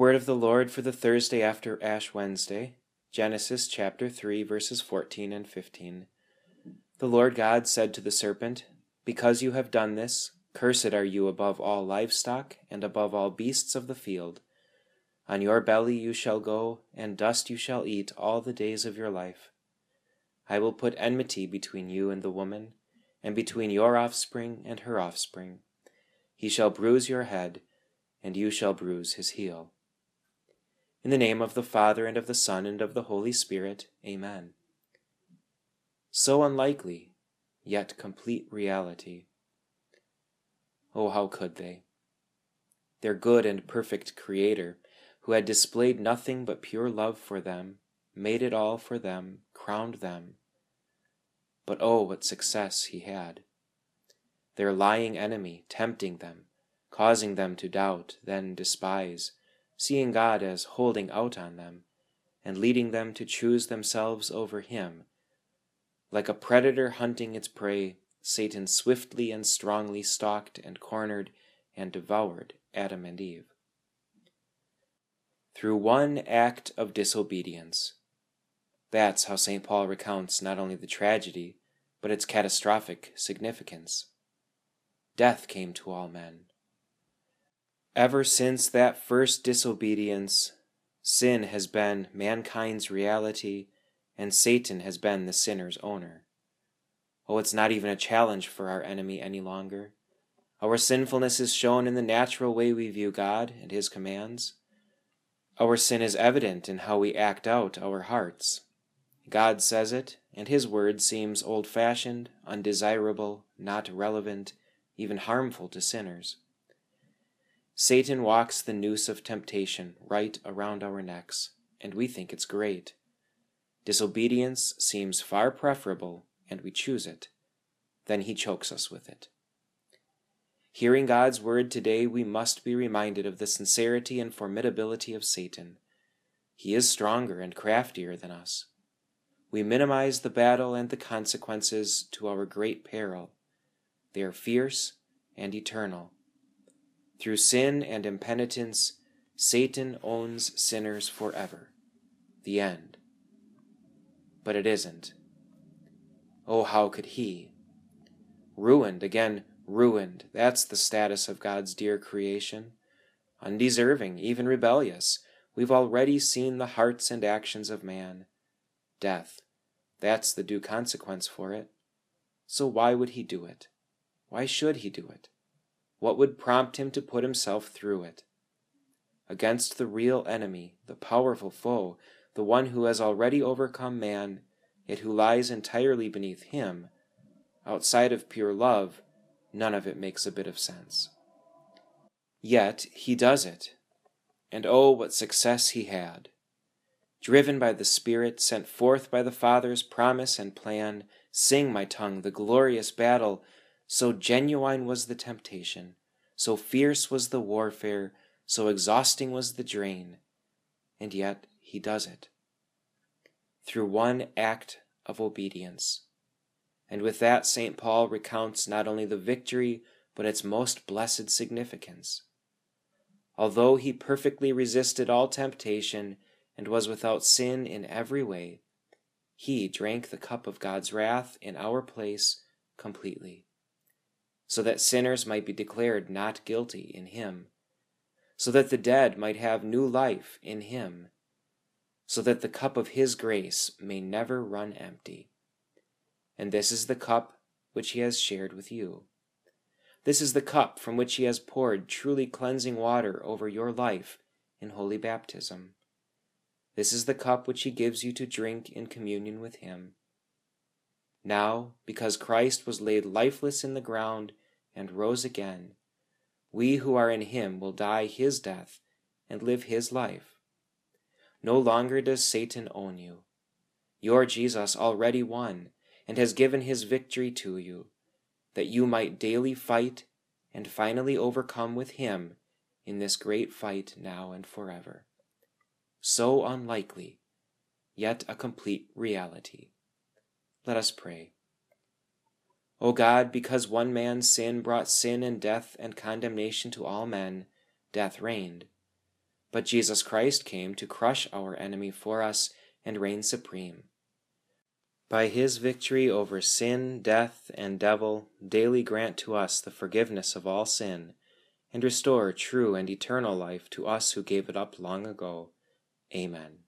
Lord for the Thursday after Ash Wednesday, Genesis chapter 3, verses 14 and 15. The Lord God said to the serpent, Because you have done this, cursed are you above all livestock and above all beasts of the field. On your belly you shall go, and dust you shall eat all the days of your life. I will put enmity between you and the woman, and between your offspring and her offspring. He shall bruise your head, and you shall bruise his heel. In the name of the Father, and of the Son, and of the Holy Spirit, Amen. So unlikely, yet complete reality. Oh, how could they? Their good and perfect Creator, who had displayed nothing but pure love for them, made it all for them, crowned them. But oh, what success he had! Their lying enemy tempting them, causing them to doubt, then despise, seeing God as holding out on them, and leading them to choose themselves over Him. Like a predator hunting its prey, Satan swiftly and strongly stalked and cornered and devoured Adam and Eve. Through one act of disobedience. That's how St. Paul recounts not only the tragedy, but its catastrophic significance. Death came to all men. Ever since that first disobedience, sin has been mankind's reality, and Satan has been the sinner's owner. Oh, it's not even a challenge for our enemy any longer. Our sinfulness is shown in the natural way we view God and His commands. Our sin is evident in how we act out our hearts. God says it, and His word seems old fashioned, undesirable, not relevant, even harmful to sinners. Satan walks the noose of temptation right around our necks, and we think it's great. Disobedience seems far preferable, and we choose it. Then he chokes us with it. Hearing God's word today, we must be reminded of the sincerity and formidability of Satan. He is stronger and craftier than us. We minimize the battle and the consequences to our great peril. They are fierce and eternal through sin and impenitence, Satan owns sinners forever. The end. But it isn't. Oh, how could he? Ruined, again, ruined. That's the status of God's dear creation. Undeserving, even rebellious. We've already seen the hearts and actions of man. Death. That's the due consequence for it. So why would he do it? Why should he do it? What would prompt him to put himself through it? Against the real enemy, the powerful foe, the one who has already overcome man, yet who lies entirely beneath him, outside of pure love, none of it makes a bit of sense. Yet he does it, and oh, what success he had! Driven by the Spirit, sent forth by the Father's promise and plan, sing, my tongue, the glorious battle so genuine was the temptation, so fierce was the warfare, so exhausting was the drain, and yet he does it. Through one act of obedience. And with that, St. Paul recounts not only the victory, but its most blessed significance. Although he perfectly resisted all temptation and was without sin in every way, he drank the cup of God's wrath in our place completely so that sinners might be declared not guilty in him, so that the dead might have new life in him, so that the cup of his grace may never run empty. And this is the cup which he has shared with you. This is the cup from which he has poured truly cleansing water over your life in holy baptism. This is the cup which he gives you to drink in communion with him. Now, because Christ was laid lifeless in the ground and rose again, we who are in him will die his death and live his life. No longer does Satan own you. Your Jesus already won and has given his victory to you, that you might daily fight and finally overcome with him in this great fight now and forever. So unlikely, yet a complete reality. Let us pray. O God, because one man's sin brought sin and death and condemnation to all men, death reigned. but Jesus Christ came to crush our enemy for us and reign supreme. By his victory over sin, death, and devil, daily grant to us the forgiveness of all sin, and restore true and eternal life to us who gave it up long ago. Amen.